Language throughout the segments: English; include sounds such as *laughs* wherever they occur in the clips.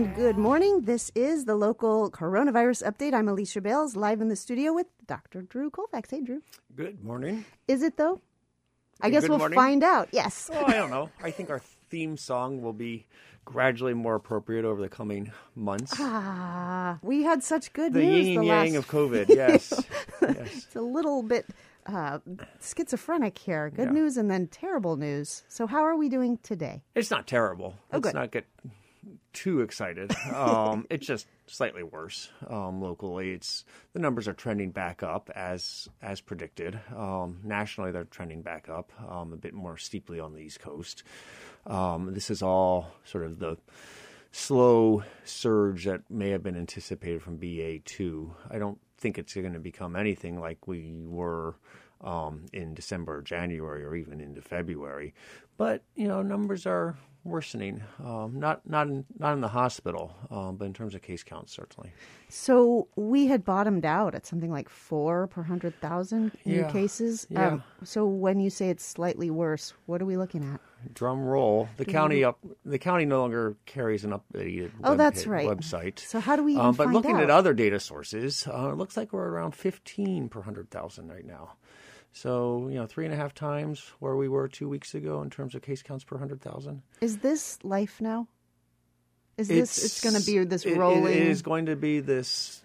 and good morning. This is the local coronavirus update. I'm Alicia Bales, live in the studio with Dr. Drew Colfax. Hey, Drew. Good morning. Is it though? I guess Good we'll morning. find out. Yes. *laughs* Oh, I don't know. I think our theme song will be gradually more appropriate over the coming months. Ah, we had such good news. the news. yin the and yang last of COVID. *laughs* Yes. *laughs* yes. It's a little bit uh, schizophrenic here. Good Yeah. news and then terrible news. So, how are we doing today? It's not terrible. Oh, Let's good. not get too excited. *laughs* Um, it's just slightly worse um, locally. It's the numbers are trending back up as as predicted. Um, nationally, they're trending back up um, a bit more steeply on the East Coast. Um, this is all sort of the slow surge that may have been anticipated from BA2. I don't think it's going to become anything like we were um, in December or January or even into February. But, you know, numbers are worsening. Um, not, not, in, not in the hospital, um, but in terms of case counts, certainly. So, we had bottomed out at something like four per 100,000 new Yeah. cases. Um, Yeah. so, when you say it's slightly worse, what are we looking at? Drum roll. The county up. The county no longer carries an updated Oh, web that's right. website. So, how do we Um, but looking out? at other data sources, uh, it looks like we're around 15 per 100,000 right now. So, you know, three and a half times where we were two weeks ago in terms of case counts per 100,000. Is this life now? Is this it's going to be this it- rolling? It is going to be this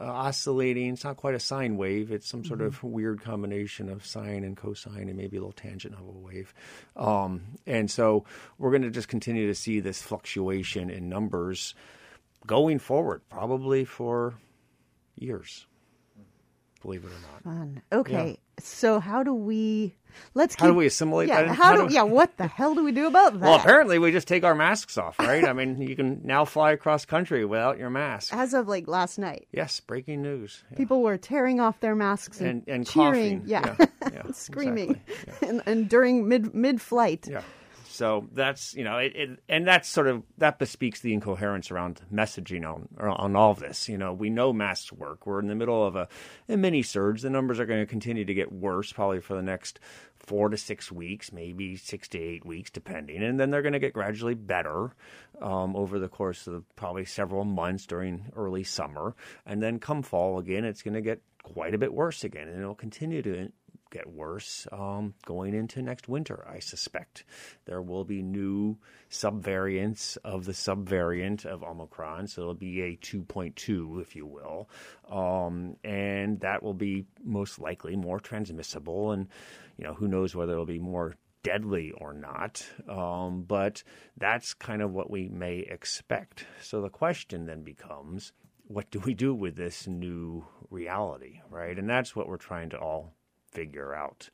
uh, oscillating. It's not quite a sine wave. It's some sort of Mm-hmm. weird combination of sine and cosine, and maybe a little tangent of a wave. Um, and so we're going to just continue to see this fluctuation in numbers going forward, probably for years. Believe it or not. Fun. Okay. So how do we? Let's keep. How do we assimilate yeah, that? How, do? Yeah. What the hell do we do about that? Well, apparently we just take our masks off, right? I mean, you can now fly across country without your mask. As of like last night, Yes, breaking news. Yeah. people were tearing off their masks and, And- and cheering. coughing. Yeah. Yeah, yeah, *laughs* Screaming. exactly. and, and during mid mid flight. Yeah. So that's you know, it, it, and that's sort of that bespeaks the incoherence around messaging on on all of this. You know, we know masks work. We're in the middle of a, a mini surge. The numbers are going to continue to get worse, probably for the next four to six weeks, maybe six to eight weeks, depending. And then they're going to get gradually better um, over the course of probably several months during early summer, and then come fall again, it's going to get quite a bit worse again, and it'll continue to get worse um, going into next winter. I suspect there will be new subvariants of the subvariant of Omicron, so it'll be a 2.2, if you will, um, and that will be most likely more transmissible, and you know who knows whether it'll be more deadly or not. Um, but that's kind of what we may expect. So the question then becomes. What do we do with this new reality, right? And that's what we're trying to all figure out.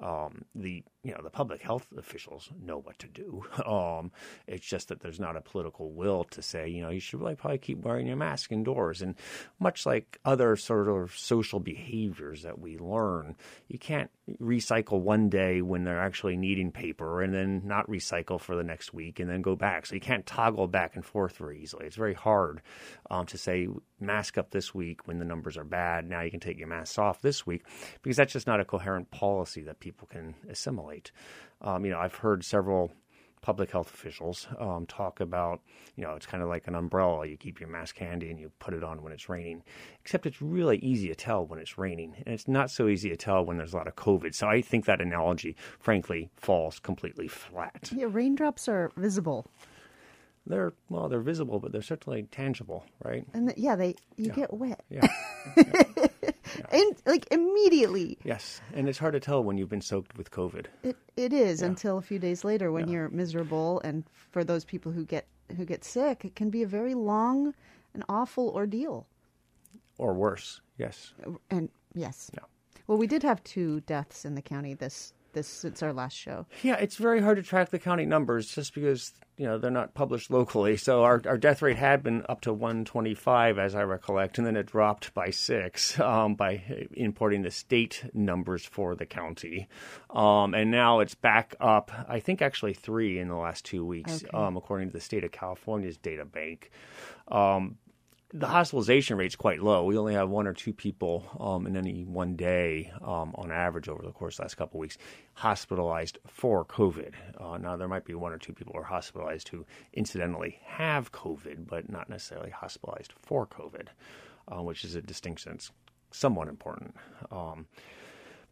Um, the you know the public health officials know what to do. *laughs* Um, it's just that there's not a political will to say you know you should really probably keep wearing your mask indoors. And much like other sort of social behaviors that we learn, you can't recycle one day when they're actually needing paper and then not recycle for the next week and then go back. So you can't toggle back and forth very easily. It's very hard um, to say mask up this week when the numbers are bad. Now you can take your masks off this week because that's just not a coherent policy that people can assimilate. Um, you know, I've heard several public health officials um, talk about, you know, it's kind of like an umbrella. You keep your mask handy and you put it on when it's raining. Except it's really easy to tell when it's raining, and it's not so easy to tell when there's a lot of COVID. So I think that analogy, frankly, falls completely flat. Yeah, raindrops are visible, They're well, they're visible, but they're certainly tangible, right? and th- yeah, they you get wet, Yeah. *laughs* and like immediately. yes, and it's hard to tell when you've been soaked with COVID. It it is until a few days later when you're miserable, and for those people who get who get sick, it can be a very long and awful ordeal. Or worse, yes. And yes, Yeah. well, we did have two deaths in the county this this since our last show. Yeah, it's very hard to track the county numbers just because you know they're not published locally. So our our death rate had been up to 125, as I recollect, and then it dropped by six um, by importing the state numbers for the county, um, and now it's back up. I think actually three in the last two weeks, Okay. um, according to the state of California's data bank. The hospitalization rate's quite low. We only have one or two people um, in any one day, um, on average, over the course of the last couple of weeks, hospitalized for COVID. Uh, now, there might be one or two people who are hospitalized who incidentally have COVID, but not necessarily hospitalized for COVID, uh, which is a distinction that's somewhat important. Um,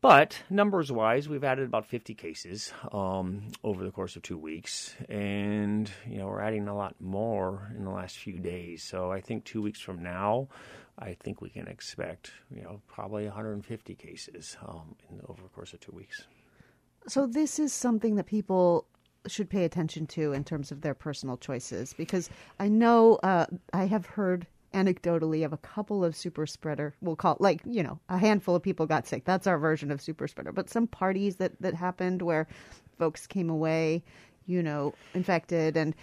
but numbers wise, we've added about 50 cases um, over the course of two weeks. And, you know, we're adding a lot more in the last few days. So I think two weeks from now, I think we can expect, you know, probably 150 cases um, in, over the course of two weeks. So this is something that people should pay attention to in terms of their personal choices because I know uh, I have heard anecdotally of a couple of super spreader we'll call it like you know a handful of people got sick. That's our version of super spreader. But some parties that that happened where folks came away you know infected. And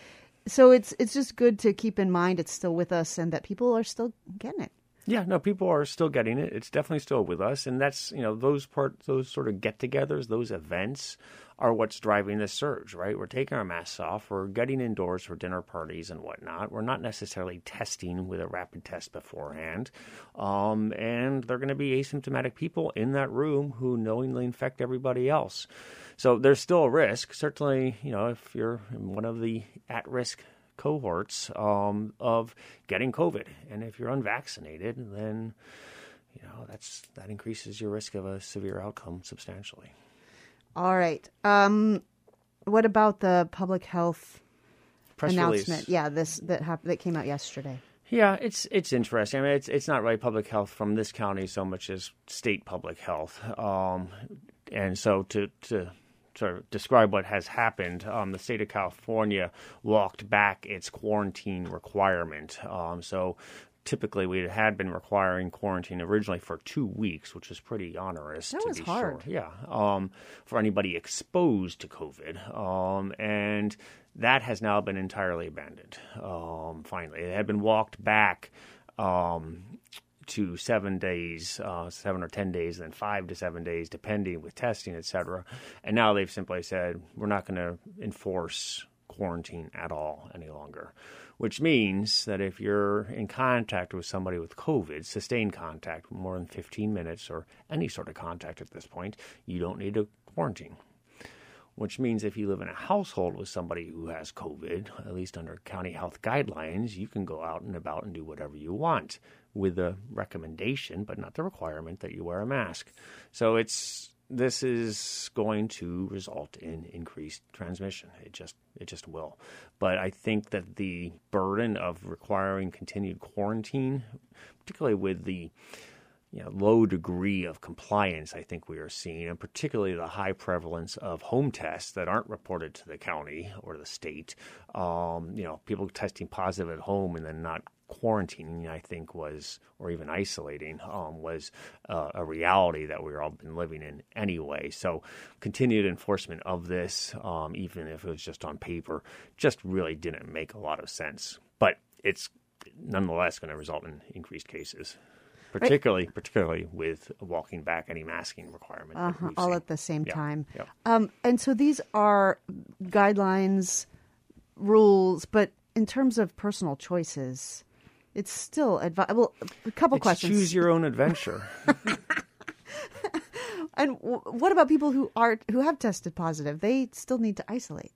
so it's it's just good to keep in mind it's still with us and that people are still getting it. Yeah, no, people are still getting it. It's definitely still with us, and that's you know those part those sort of get-togethers, those events are what's driving this surge, right? We're taking our masks off, we're getting indoors for dinner parties and whatnot. We're not necessarily testing with a rapid test beforehand, um, and they're going to be asymptomatic people in that room who knowingly infect everybody else. So there's still a risk. Certainly, you know, if you're in one of the at-risk cohorts um, of getting COVID. And if you're unvaccinated, then you know that's that increases your risk of a severe outcome substantially. All right. Um, what about the public health Press announcement? release. Yeah, this that hap- that came out yesterday. Yeah, it's it's interesting. I mean, it's it's not really public health from this county so much as state public health. Um, and so to to sort of describe what has happened, um, the state of California walked back its quarantine requirement. Um, so typically we had been requiring quarantine originally for two weeks, which was pretty onerous. That to was be hard. Sure. Yeah, um, for anybody exposed to COVID, um, and that has now been entirely abandoned. Um, finally, it had been walked back. Um, to seven days, uh, seven or ten days, then five to seven days, depending with testing, et cetera. And now they've simply said we're not going to enforce quarantine at all any longer, which means that if you're in contact with somebody with COVID, sustained contact, more than 15 minutes or any sort of contact at this point, you don't need to quarantine. Which means if you live in a household with somebody who has COVID, at least under county health guidelines, you can go out and about and do whatever you want with the recommendation, but not the requirement that you wear a mask. So it's this is going to result in increased transmission. It just it just will. But I think that the burden of requiring continued quarantine, particularly with the you know, low degree of compliance I think we are seeing, and particularly the high prevalence of home tests that aren't reported to the county or the state. Um, you know, people testing positive at home and then not quarantining, I think, was, or even isolating, um, was uh, a reality that we've all been living in anyway. So, continued enforcement of this, um, even if it was just on paper, just really didn't make a lot of sense. But it's nonetheless going to result in increased cases. Particularly, particularly with walking back any masking requirement. Uh-huh, all seen. at the same Yeah, time. yeah. Um, and so these are guidelines, rules, but in terms of personal choices, it's still advi- Well, a couple It's questions. choose your own adventure. *laughs* and w- what about people who are who have tested positive? They still need to isolate.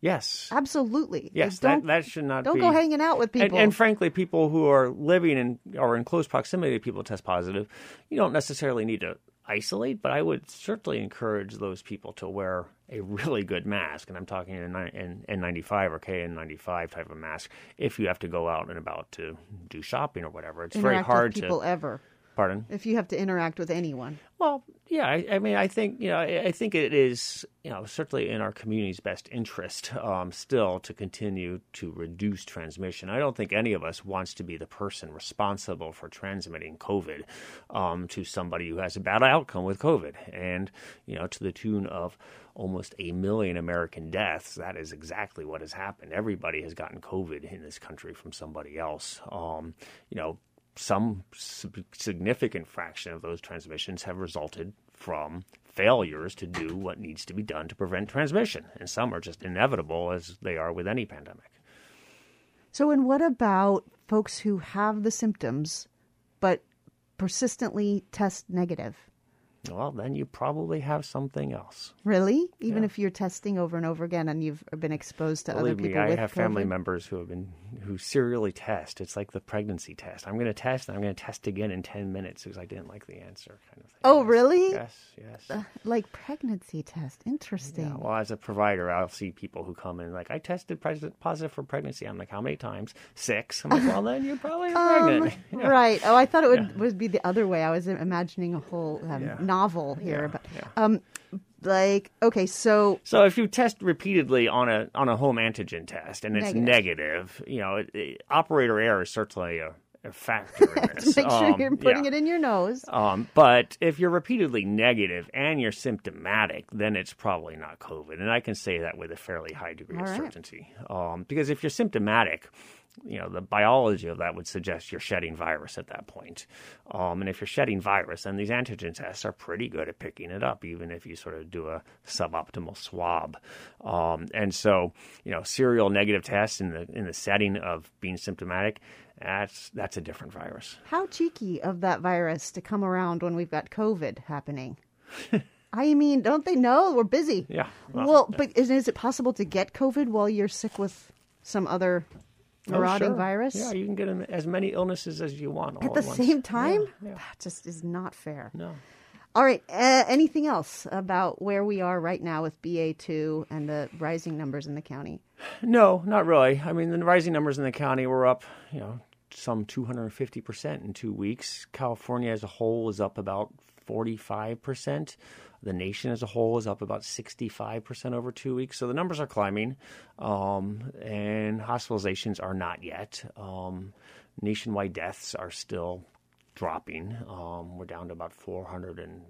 yes. Absolutely. Yes, Don't, that, that should not don't be. go hanging out with And, people. and frankly, people who are living in or in close proximity to people who test positive, you don't necessarily need to isolate, but I would certainly encourage those people to wear a really good mask. And I'm talking an N- N95 or KN95 type of mask if you have to go out and about to do shopping or whatever. It's very hard with people to. ever. Pardon? If you have to interact with anyone. Well, yeah, I, I mean, I think you know, I, I think it is, you know, certainly in our community's best interest, um, still to continue to reduce transmission. I don't think any of us wants to be the person responsible for transmitting COVID um, to somebody who has a bad outcome with COVID, and you know, to the tune of almost a million American deaths. That is exactly what has happened. Everybody has gotten COVID in this country from somebody else. Um, you know some significant fraction of those transmissions have resulted from failures to do what needs to be done to prevent transmission. And some are just inevitable, as they are with any pandemic. So, and what about folks who have the symptoms but persistently test negative? Well, then you probably have something else. Really? Even yeah. if you're testing over and over again and you've been exposed to Believe other people me, I have COVID? family members who have been who serially test. It's like the pregnancy test. I'm going to test and I'm going to test again in 10 minutes because I didn't like the answer kind of thing. Oh, really? Yes, yes. Uh, like pregnancy test. Interesting. Yeah, well, as a provider, I'll see people who come in like, I tested positive for pregnancy. I'm like, how many times? Six. I'm like, well, then you're probably *laughs* Um, pregnant. *laughs* Yeah. Right. Oh, I thought it would, would be the other way. I was imagining a whole um. Novel here. Yeah, But, um, like, okay, so So if you test repeatedly on a on a home antigen test and it's Negative. negative, you know, it, it- operator error is certainly a factor in *laughs* this. make sure Um, you're putting yeah. it in your nose. Um, but if you're repeatedly negative and you're symptomatic, then it's probably not COVID. And I can say that with a fairly high degree All of right. certainty. Um, because if you're symptomatic, you know, the biology of that would suggest you're shedding virus at that point. Um, and if you're shedding virus, then these antigen tests are pretty good at picking it up, even if you sort of do a suboptimal swab. Um, and so, you know, serial negative tests in the in the setting of being symptomatic, that's that's a different virus. How cheeky of that virus to come around when we've got COVID happening. *laughs* I mean, don't they know we're busy? Yeah. Well, but is, is it possible to get COVID while you're sick with some other Oh, marauding sure. virus Yeah, you can get as many illnesses as you want all at the once. same time? Yeah, yeah. That just is not fair. No. All right. Uh, anything else about where we are right now with BA2 and the rising numbers in the county? No, not really. I mean, the rising numbers in the county were up, you know, some 250% in two weeks. California as a whole is up about 45%. The nation as a whole is up about 65% over two weeks. So the numbers are climbing, um, and hospitalizations are not yet. Um, nationwide deaths are still dropping. Um, we're down to about 400 and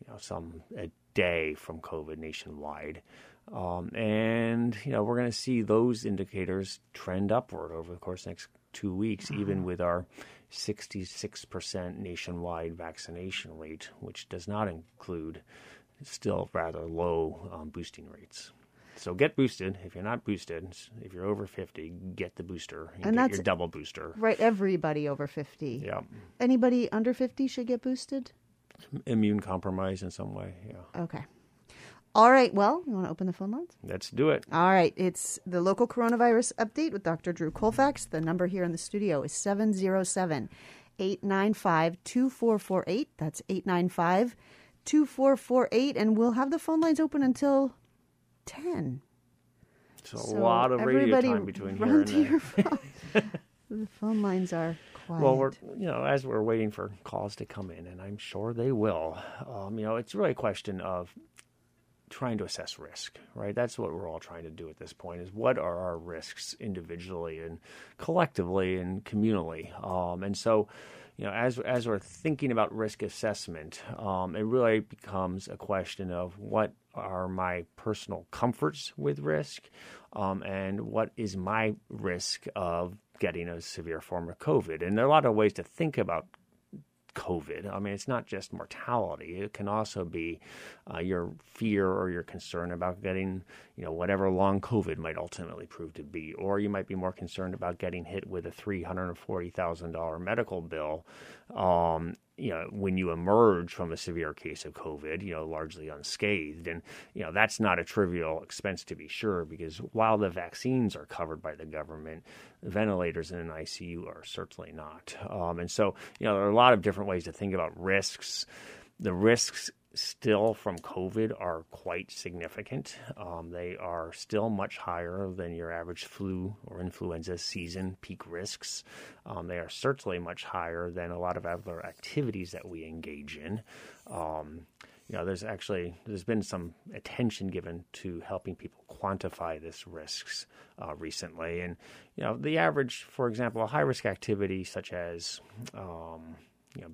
you know, some a day from COVID nationwide. Um, and, you know, we're going to see those indicators trend upward over the course of the next two weeks, even with our 66% nationwide vaccination rate, which does not include still rather low um, boosting rates. So get boosted. If you're not boosted, if you're over 50, get the booster and, And get that's- your double booster. Right. Everybody over 50. Yeah. Anybody under 50 should get boosted? Immune compromise in some way. Yeah. Okay. All right. Well, you want to open the phone lines? Let's do it. All right. It's the local coronavirus update with Dr. Drew Colfax. The number here in the studio is 707 895 2448. That's 895 2448. And we'll have the phone lines open until 10. It's a So lot of radio time between here and there. *laughs* the phone lines are quiet. Well, we're you know as we're waiting for calls to come in, and I'm sure they will. Um, you know, it's really a question of trying to assess risk, right? That's what we're all trying to do at this point: is what are our risks individually and collectively and communally? Um, and so, you know, as as we're thinking about risk assessment, um, it really becomes a question of what are my personal comforts with risk, um, and what is my risk of getting a severe form of COVID. And there are a lot of ways to think about COVID. I mean, it's not just mortality. It can also be uh, your fear or your concern about getting, you know, whatever long COVID might ultimately prove to be. Or you might be more concerned about getting hit with a $340,000 medical bill, um, you know, when you emerge from a severe case of COVID, you know, largely unscathed. And, you know, that's not a trivial expense to be sure, because while the vaccines are covered by the government, ventilators in an ICU are certainly not. Um, and so, you know, there are a lot of different ways to think about risks. The risks still from COVID are quite significant. Um, they are still much higher than your average flu or influenza season peak risks. Um, they are certainly much higher than a lot of other activities that we engage in. Um, you know, there's actually there's been some attention given to helping people quantify this risks uh, recently, and you know, the average, for example, a high risk activity such as um,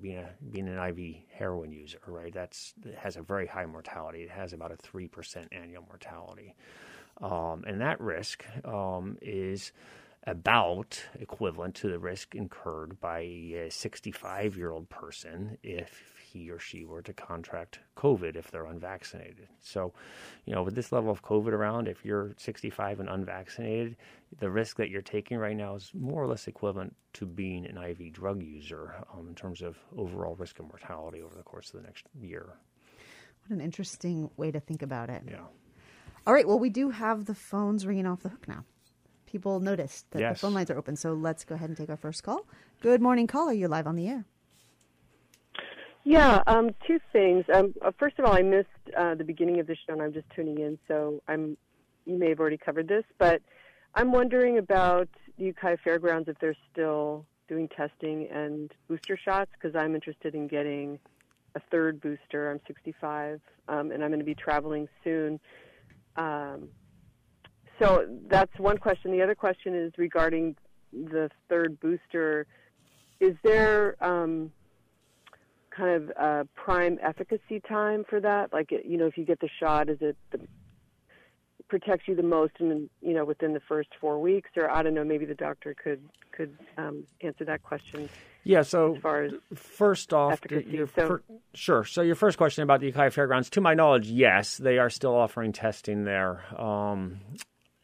being a being an IV heroin user, right? That's has a very high mortality. It has about a three percent annual mortality, um, and that risk um, is about equivalent to the risk incurred by a 65 year old person if he or she were to contract COVID if they're unvaccinated. So, you know, with this level of COVID around, if you're 65 and unvaccinated, the risk that you're taking right now is more or less equivalent to being an IV drug user um, in terms of overall risk of mortality over the course of the next year. What an interesting way to think about it. Yeah. All right. Well, we do have the phones ringing off the hook now. People noticed that Yes. the phone lines are open, so let's go ahead and take our first call. Good morning, caller. You're live on the air. Yeah, um, two things. Um, uh, first of all, I missed uh, the beginning of the show, and I'm just tuning in, so I'm. You may have already covered this, but I'm wondering about the Ukiah Fairgrounds if they're still doing testing and booster shots because I'm interested in getting a third booster. I'm 65, um, and I'm going to be traveling soon. Um, so that's one question. The other question is regarding the third booster. Is there um, kind of a prime efficacy time for that? Like, you know, if you get the shot, is it the, protects you the most in you know within the first four weeks, or I don't know, maybe the doctor could could um, answer that question Yeah, so as far as First off, So- sure. So your first question about the Ukiah Fairgrounds, to my knowledge, yes, they are still offering testing there. Um,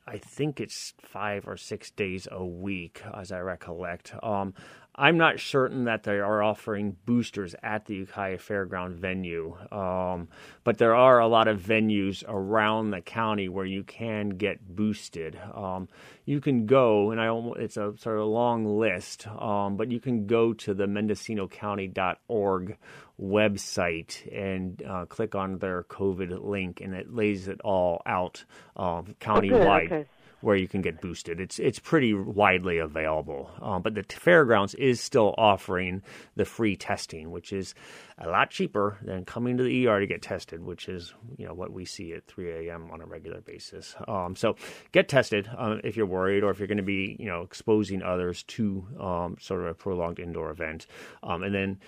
I think it's five or six days a week, as I recollect. Um, I'm not certain that they are offering boosters at the Ukiah Fairground venue, um, but there are a lot of venues around the county where you can get boosted. Um, you can go, and I almo- it's a sort of a long list, um, but you can go to the MendocinoCounty.org website and uh, click on their COVID link, and it lays it all out um, countywide okay. Where you can get boosted. It's it's pretty widely available, um, but the fairgrounds is still offering the free testing, which is a lot cheaper than coming to the ER to get tested, which is you know what we see at 3 a.m. on a regular basis. Um, so get tested uh, if you're worried or if you're going to be you know exposing others to um, sort of a prolonged indoor event, um, and then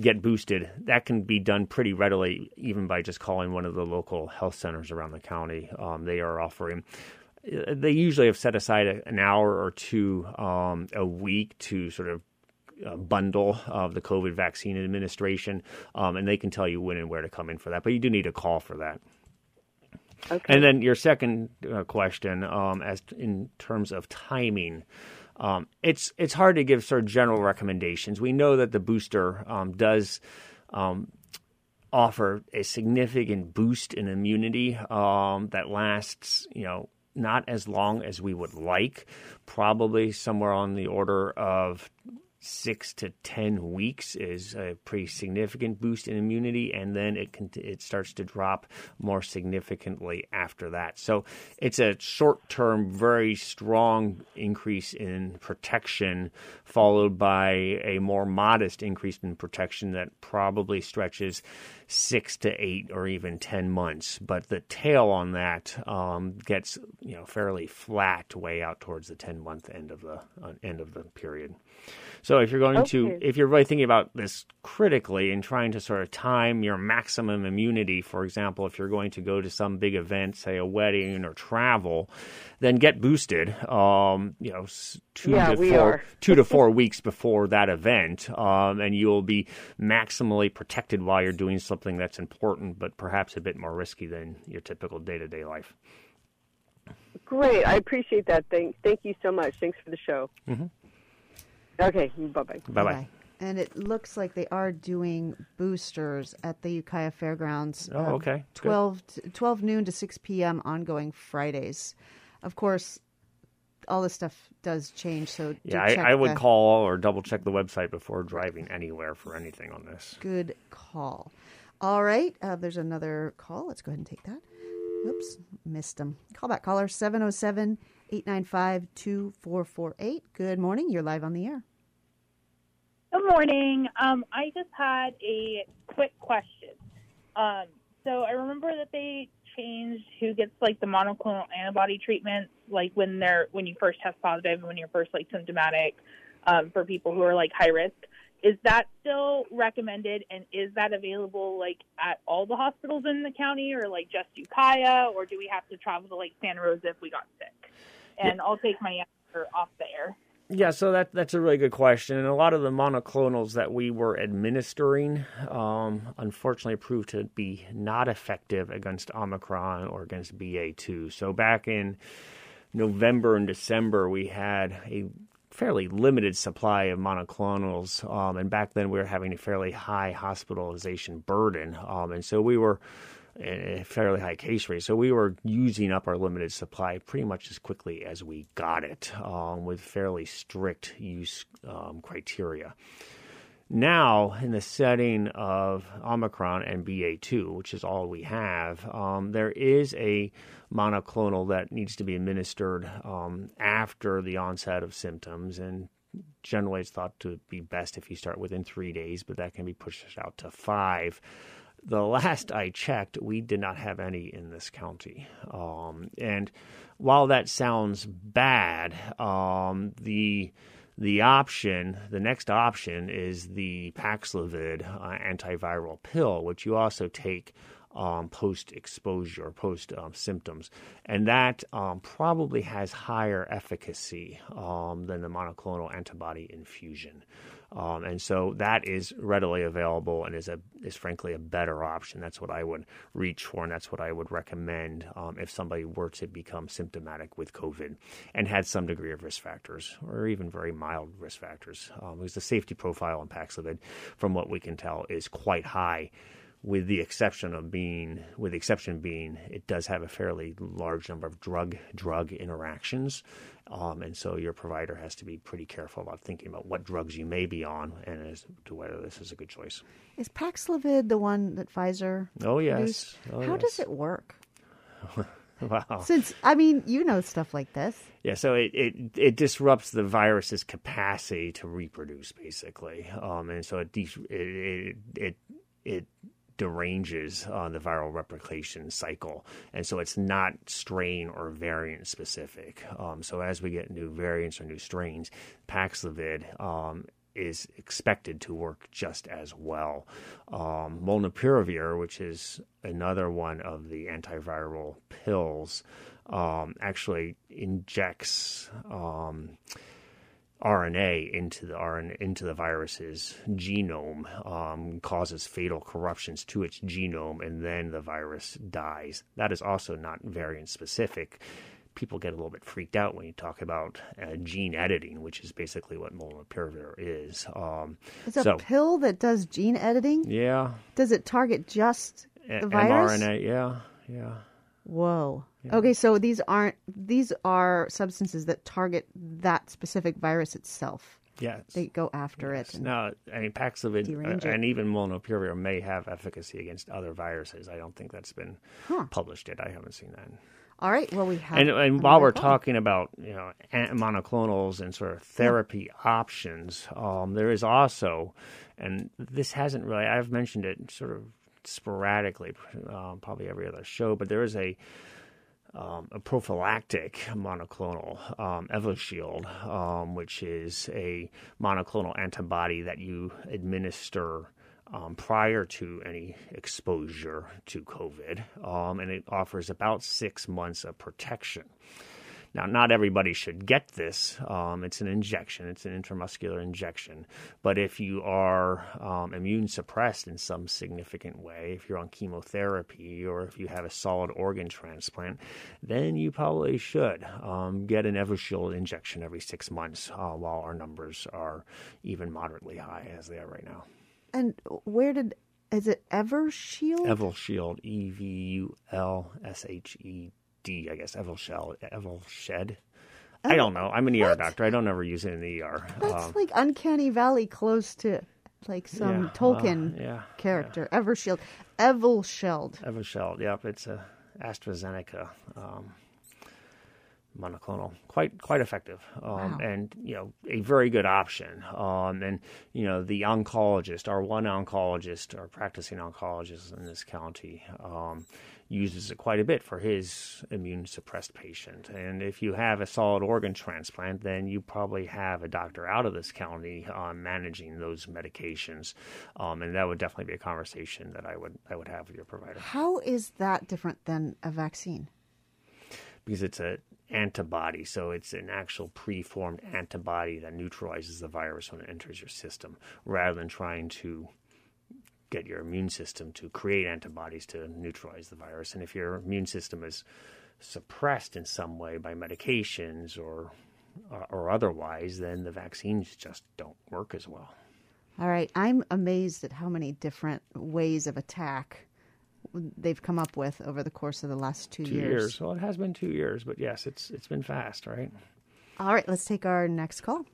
get boosted, that can be done pretty readily, even by just calling one of the local health centers around the county. Um, they are offering. They usually have set aside a, an hour or two um, a week to sort of uh, bundle of the COVID vaccine administration, um, and they can tell you when and where to come in for that. But you do need a call for that. okay. And then your second uh, question, um, as t- in terms of timing, um, it's it's hard to give sort of general recommendations. We know that the booster um, does. Um, offer a significant boost in immunity um, that lasts, you know, not as long as we would like, probably somewhere on the order of six to ten weeks is a pretty significant boost in immunity, and then it can, it starts to drop more significantly after that. So it's a short term, very strong increase in protection, followed by a more modest increase in protection that probably stretches six to eight or even ten months. But the tail on that um, gets you know fairly flat way out towards the ten month end of the uh, end of the period. So if you're going to, if you're really thinking about this critically and trying to sort of time your maximum immunity, for example, if you're going to go to some big event, say a wedding or travel, then get boosted. Um, you know, two Yeah, to four, two to four *laughs* weeks before that event, um, and you'll be maximally protected while you're doing something that's important, but perhaps a bit more risky than your typical day to day life. Great, I appreciate that. Thank thank you so much. Thanks for the show. Mm-hmm. Okay, bye bye. Bye bye. And it looks like they are doing boosters at the Ukiah Fairgrounds. Oh, um, okay. Good. 12, t- 12 noon to 6 p.m. ongoing Fridays. Of course, all this stuff does change, so do Yeah, I, check I would the- call or double check the website before driving anywhere for anything on this. Good call. All right, uh, there's another call. Let's go ahead and take that. Oops, missed them. Callback caller 707 895 2448. Good morning. You're live on the air. Good morning. Um, I just had a quick question. Um, so I remember that they changed who gets like the monoclonal antibody treatment, like when they're when you first test positive and when you're first like symptomatic, um, for people who are like high risk. Is that still recommended, and is that available like at all the hospitals in the county, or like just Ukiah, or do we have to travel to like Santa Rosa if we got sick? And I'll take my answer off the air. Yeah, so that that's a really good question, and a lot of the monoclonals that we were administering, um, unfortunately, proved to be not effective against Omicron or against BA two. So back in November and December, we had a fairly limited supply of monoclonals, um, and back then we were having a fairly high hospitalization burden, um, and so we were a fairly high case rate. So we were using up our limited supply pretty much as quickly as we got it um, with fairly strict use um, criteria. Now, in the setting of Omicron and BA2, which is all we have, um, there is a monoclonal that needs to be administered um, after the onset of symptoms. And generally, it's thought to be best if you start within three days, but that can be pushed out to five the last I checked, we did not have any in this county. Um, and while that sounds bad, um, the the option, the next option is the Paxlovid uh, antiviral pill, which you also take um, post exposure, post um, symptoms. And that um, probably has higher efficacy um, than the monoclonal antibody infusion. Um, and so that is readily available and is a is frankly a better option. That's what I would reach for, and that's what I would recommend um, if somebody were to become symptomatic with COVID and had some degree of risk factors or even very mild risk factors. Um, because the safety profile on Paxlovid, from what we can tell, is quite high with the exception of being with the exception being it does have a fairly large number of drug drug interactions um, and so your provider has to be pretty careful about thinking about what drugs you may be on and as to whether this is a good choice. Is Paxlovid the one that Pfizer oh yes. oh, how yes. does it work? *laughs* Wow. Since I mean you know stuff like this. Yeah, so it, it, it disrupts the virus's capacity to reproduce, basically, um, and so it, de- it it it deranges uh, the viral replication cycle. And so it's not strain or variant specific. Um, so as we get new variants or new strains, Paxlovid um, is expected to work just as well. Um, Molnupiravir, which is another one of the antiviral pills, um, actually injects um, RNA into the RNA into the virus's genome, um, causes fatal corruptions to its genome, and then the virus dies. That is also not variant specific. People get a little bit freaked out when you talk about uh, gene editing, which is basically what molnupiravir is. Um, it's a so, pill that does gene editing. Yeah. Does it target just the virus? mRNA. Yeah. Yeah. Whoa. Yeah. Okay, so these aren't these are substances that target that specific virus itself. Yes. They go after yes. it. And no, I mean Paxlovid uh, and even molnupiravir may have efficacy against other viruses. I don't think that's been huh. published yet. I haven't seen that. All right. Well, we have. And, and while we're talking about you know monoclonals and sort of therapy yeah. options, um, there is also, and this hasn't really. I've mentioned it sort of sporadically, um, probably every other show, but there is a um, a prophylactic monoclonal um, Evusheld, um, which is a monoclonal antibody that you administer um, prior to any exposure to COVID, um, and it offers about six months of protection. Now, not everybody should get this. Um, it's an injection, it's an intramuscular injection. But if you are um, immune suppressed in some significant way, if you're on chemotherapy or if you have a solid organ transplant, then you probably should um, get an Evusheld injection every six months uh, while our numbers are even moderately high as they are right now. And where did is it Evusheld? Evusheld, E V U L S H E D, I guess, Evusheld, Evelshed. Oh, I don't know. I'm an ER what? doctor. I don't ever use it in the ER. That's um, like Uncanny Valley close to like some yeah, Tolkien well, yeah, character. Yeah. Evershield. Evusheld. Evusheld, yep. It's a AstraZeneca um, monoclonal, quite quite effective, um, wow. and you know a very good option. Um, and you know the oncologist, our one oncologist, our practicing oncologist in this county, um, uses it quite a bit for his immune suppressed patient. And if you have a solid organ transplant, then you probably have a doctor out of this county um, managing those medications, um, and that would definitely be a conversation that I would I would have with your provider. How is that different than a vaccine? because it's a antibody, so it's an actual preformed antibody that neutralizes the virus when it enters your system, rather than trying to get your immune system to create antibodies to neutralize the virus. And if your immune system is suppressed in some way by medications or uh, or otherwise, then the vaccines just don't work as well. All right, I'm amazed at how many different ways of attack they've come up with over the course of the last two, two years. years. Well, it has been two years, but yes, it's it's been fast, right? All right, let's take our next call.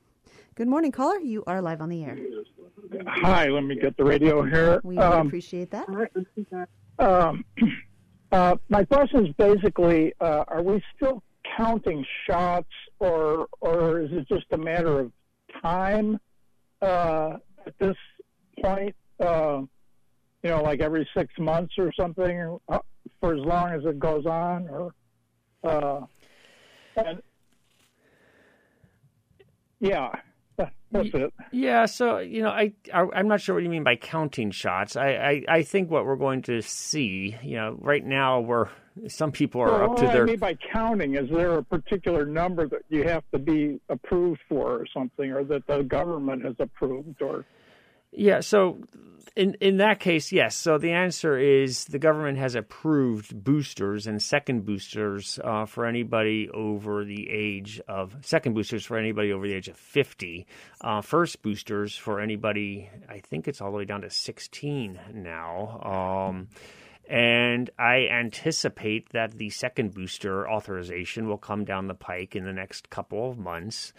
Good morning, caller. You are live on the air. Hi, let me get the radio here. We um, appreciate that. Um, *clears throat* uh, my question is basically: uh, Are we still counting shots, or or is it just a matter of time uh, at this point? You know, like every six months or something, uh, for as long as it goes on, or uh, and yeah. That's it. Yeah, so you know, I, I am not sure what you mean by counting shots. I, I, I think what we're going to see, you know, right now we're some people are well, up to what their. I mean by counting is there a particular number that you have to be approved for, or something, or that the government has approved, or yeah, so in in that case, yes. So the answer is the government has approved boosters and second boosters uh, for anybody over the age of second boosters for anybody over the age of fifty. Uh, first boosters for anybody, I think it's all the way down to sixteen now. Um, and I anticipate that the second booster authorization will come down the pike in the next couple of months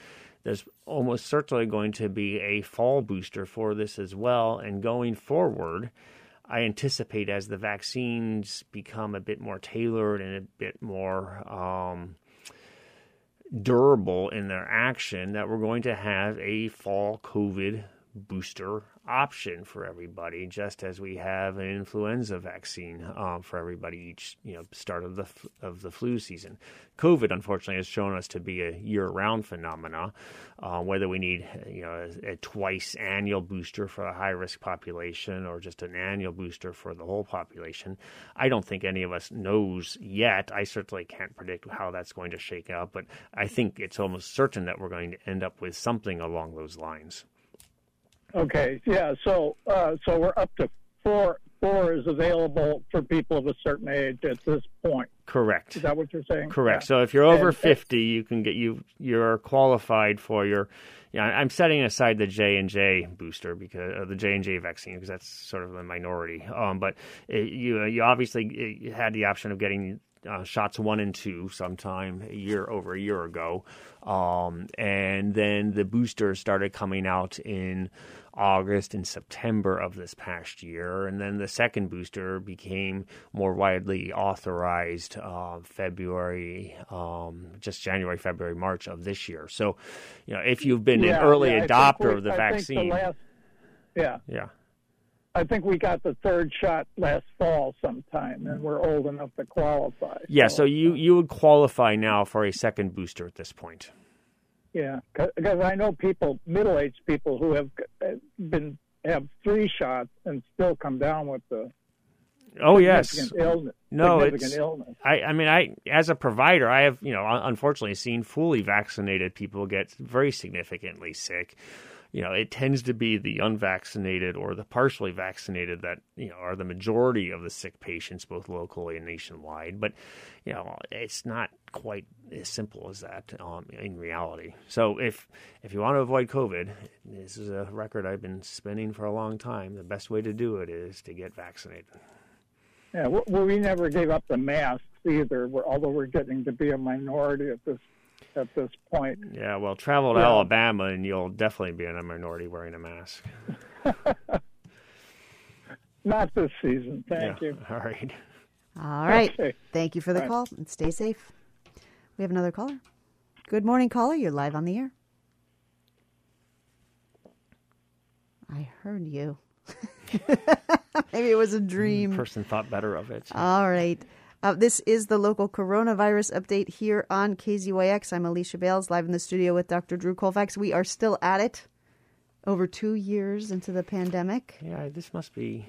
there's almost certainly going to be a fall booster for this as well. And going forward, I anticipate as the vaccines become a bit more tailored and a bit more um, durable in their action, that we're going to have a fall COVID booster option for everybody, just as we have an influenza vaccine um, for everybody each you know start of the of the flu season. COVID, unfortunately, has shown us to be a year-round phenomena. Uh, whether we need you know a, a twice annual booster for a high-risk population or just an annual booster for the whole population, I don't think any of us knows yet. I certainly can't predict how that's going to shake out, but I think it's almost certain that we're going to end up with something along those lines. Okay, yeah. So, uh, so we're up to four. Four is available for people of a certain age at this point. Correct. Is that what you're saying? Correct. Yeah. So if you're over and, 50, you can get you you're qualified for your. Yeah, I'm setting aside the J and J booster because uh, the J and J vaccine because that's sort of a minority. Um, but it, you you obviously had the option of getting uh, shots one and two sometime a year over a year ago, um, and then the boosters started coming out in August and September of this past year, and then the second booster became more widely authorized uh, February, um, just January, February, March of this year. So, you know, if you've been yeah, an early yeah, adopter we, of the I vaccine, the last, yeah, yeah. I think we got the third shot last fall sometime, and we're old enough to qualify. Yeah, so, so you you would qualify now for a second booster at this point. Yeah, because I know people, middle-aged people, who have uh, been have three shots and still come down with the oh yes illness. No, it's illness. I I mean I as a provider I have you know unfortunately seen fully vaccinated people get very significantly sick you know, it tends to be the unvaccinated or the partially vaccinated that, you know, are the majority of the sick patients, both locally and nationwide. But, you know, it's not quite as simple as that um, in reality. So if if you want to avoid COVID, this is a record I've been spinning for a long time. The best way to do it is to get vaccinated. Yeah, well, we never gave up the masks either. Although we're getting to be a minority at this at this point. Yeah, well, travel to yeah. Alabama and you'll definitely be in a minority wearing a mask. *laughs* Not this season. Thank yeah. you. *laughs* All right. All right. Okay. Thank you for the call and stay safe. We have another caller. Good morning, caller. You're live on the air. I heard you. *laughs* Maybe it was a mm, dream. The person thought better of it. All right. Uh, this is the local coronavirus update here on KZYX. I'm Alicia Bales, live in the studio with Dr. Drew Colfax. We are still at it over two years into the pandemic. Yeah, this must be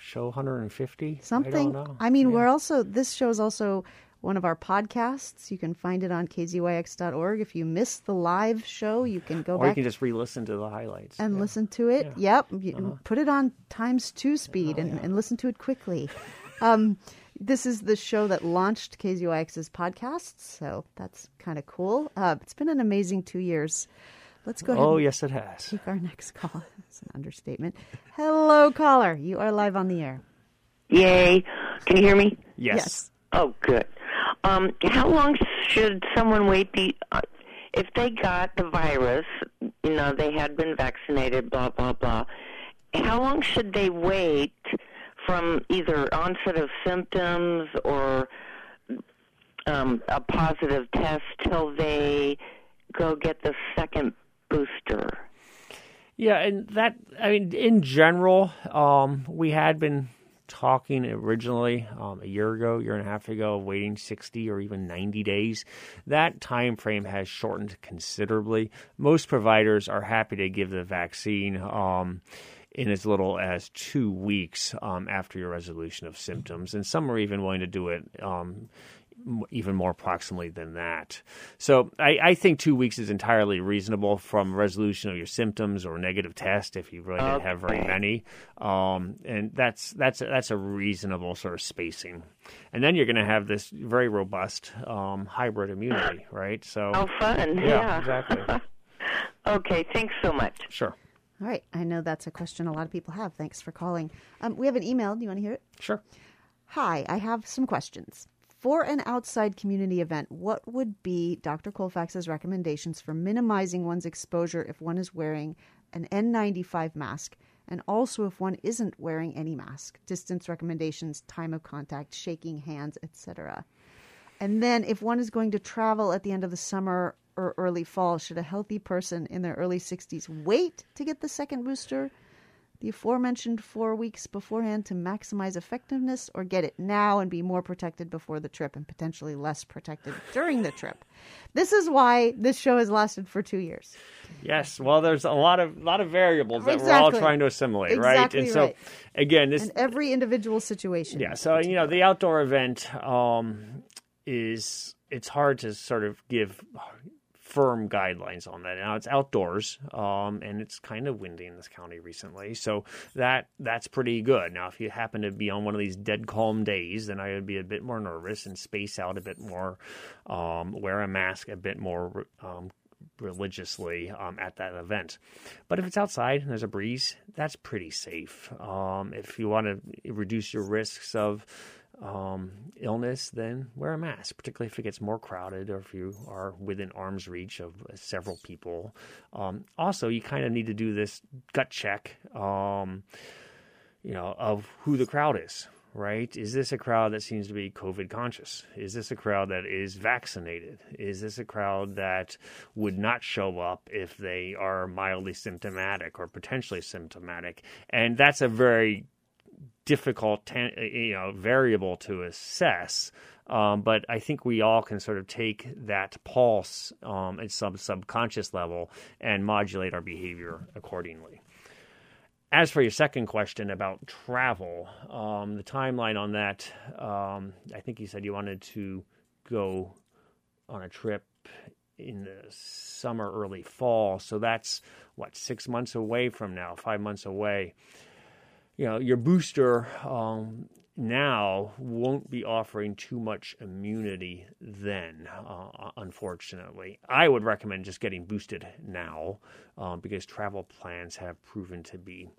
show 150. Something. I, I mean, yeah. we're also this show is also one of our podcasts. You can find it on kzyx.org. If you missed the live show, you can go or back you can just re-listen to the highlights. and Yeah. listen to it. Yep. You Put it on times two speed and, and listen to it quickly. *laughs* Um, this is the show that launched KZYX's podcasts, so that's kind of cool. Uh, it's been an amazing two years. Let's go ahead Oh and yes, it has. take our *laughs* next call. It's an understatement. Hello, caller. You are live on the air. Yay. Can you hear me? Yes. Yes. Oh, good. Um, how long should someone wait be, uh, if they got the virus, you know, they had been vaccinated, blah, blah, blah, how long should they wait from either onset of symptoms or um, a positive test till they go get the second booster? Yeah, and that I mean, in general, um, we had been talking originally um, a year ago, year and a half ago, waiting sixty or even ninety days. That time frame has shortened considerably. Most providers are happy to give the vaccine. Um, in as little as two weeks um, after your resolution of symptoms, and some are even willing to do it um, even more proximally than that. So I, I think two weeks is entirely reasonable from resolution of your symptoms or negative test if you really didn't have very many, um, and that's that's that's a reasonable sort of spacing. And then you're going to have this very robust um, hybrid immunity, right? So Oh, fun. Yeah, Yeah. exactly. *laughs* okay, thanks so much. sure, All right. I know that's a question a lot of people have. Thanks for calling. Um, we have an email. Do you want to hear it? sure. Hi, I have some questions. For an outside community event, what would be Dr. Colfax's recommendations for minimizing one's exposure if one is wearing an N95 mask and also if one isn't wearing any mask? Distance recommendations, time of contact, shaking hands, etc. And then if one is going to travel at the end of the summer or early fall, should a healthy person in their early 60s wait to get the second booster? the aforementioned four weeks beforehand to maximize effectiveness or get it now and be more protected before the trip and potentially less protected during the trip. This is why this show has lasted for two years. Yes, well, there's a lot of lot of variables that we're all trying to assimilate, right? Exactly And so, again, this And every individual situation. Yeah, so you know the outdoor event um, is it's hard to sort of give firm guidelines on that. Now it's outdoors, um, and it's kind of windy in this county recently, so that that's pretty good. Now, if you happen to be on one of these dead calm days, then I would be a bit more nervous and space out a bit more, um, wear a mask a bit more. Um, religiously um, at that event. But if it's outside and there's a breeze, that's pretty safe. Um, if you want to reduce your risks of um, illness, then wear a mask, particularly if it gets more crowded or if you are within arm's reach of several people. Um, also, you kind of need to do this gut check, um, you know, of who the crowd is. Right? Is this a crowd that seems to be COVID conscious? Is this a crowd that is vaccinated? Is this a crowd that would not show up if they are mildly symptomatic or potentially symptomatic? And that's a very difficult, you know, variable to assess. Um, but I think we all can sort of take that pulse um, at some subconscious level and modulate our behavior accordingly. As for your second question about travel, um, the timeline on that, um, I think you said you wanted to go on a trip in the summer, early fall. So that's what six months away from now, five months away. You know, your booster um, now won't be offering too much immunity then, uh, unfortunately. I would recommend just getting boosted now um, because travel plans have proven to be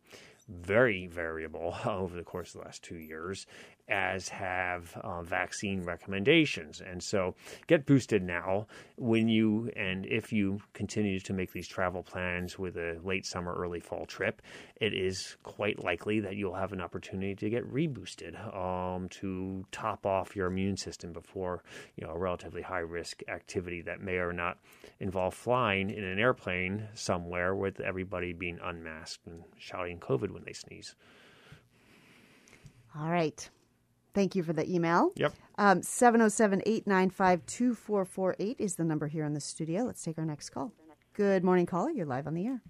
very variable *laughs* over the course of the last two years, as have uh, vaccine recommendations. And so get boosted now when you and if you continue to make these travel plans with a late summer, early fall trip, it is quite likely that you'll have an opportunity to get reboosted um, to top off your immune system before you know a relatively high risk activity that may or not involve flying in an airplane somewhere with everybody being unmasked and shouting COVID when they sneeze. All right. Thank you for the email. Yep. Um, 707 895 2448 is the number here in the studio. Let's take our next call. Good morning, caller. You're live on the air.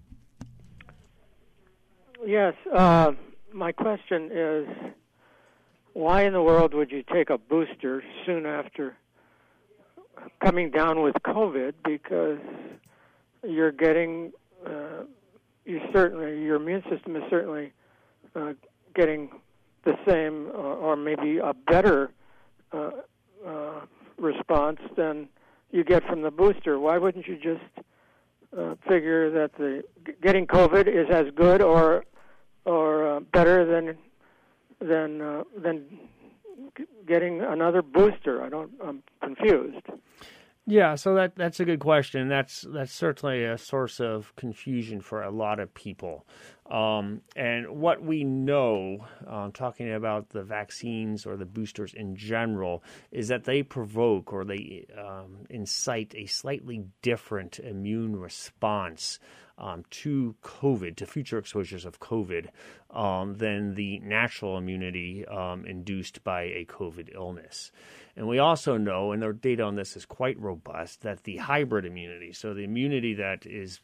Yes, uh, my question is why in the world would you take a booster soon after coming down with COVID? Because you're getting, uh, you certainly, your immune system is certainly uh, getting the same uh, or maybe a better uh, uh, response than you get from the booster. Why wouldn't you just uh, figure that the getting COVID is as good or or uh, better than than uh, than getting another booster? I don't. I'm confused. Yeah, so that that's a good question. That's that's certainly a source of confusion for a lot of people. Um, and what we know, um, talking about the vaccines or the boosters in general, is that they provoke or they um, incite a slightly different immune response um, to COVID, to future exposures of COVID, um, than the natural immunity um, induced by a COVID illness. And we also know, and the data on this is quite robust, that the hybrid immunity, so the immunity that is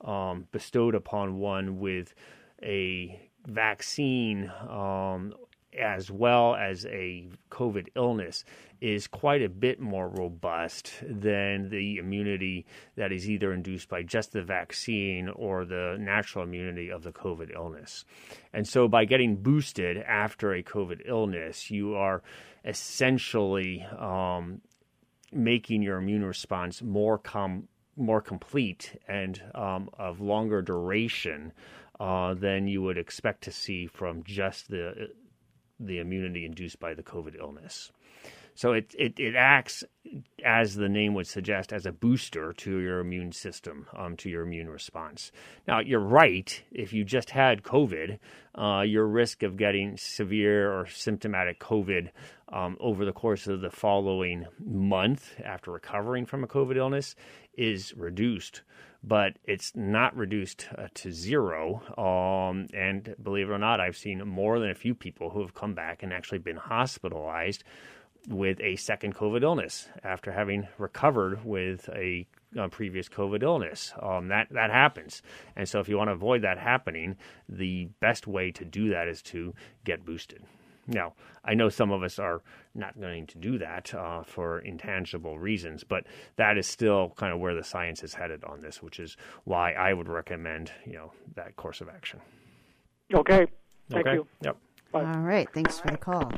um, bestowed upon one with a vaccine um, as well as a COVID illness is quite a bit more robust than the immunity that is either induced by just the vaccine or the natural immunity of the COVID illness. And so by getting boosted after a COVID illness, you are essentially um, making your immune response more com- more complete and um, of longer duration uh, than you would expect to see from just the the immunity induced by the COVID illness. So it, it, it acts, as the name would suggest, as a booster to your immune system, um, to your immune response. Now, you're right. If you just had COVID, uh, your risk of getting severe or symptomatic COVID um, over the course of the following month after recovering from a COVID illness is reduced but it's not reduced uh, to zero. Um, and believe it or not, I've seen more than a few people who have come back and actually been hospitalized with a second COVID illness after having recovered with a, previous COVID illness. Um, that that happens, and so if you want to avoid that happening, the best way to do that is to get boosted. Now, I know some of us are not going to do that uh, for intangible reasons, but that is still kind of where the science is headed on this, which is why I would recommend you know that course of action. Okay. Thank okay. you. Yep. Bye. All right. Thanks for the call.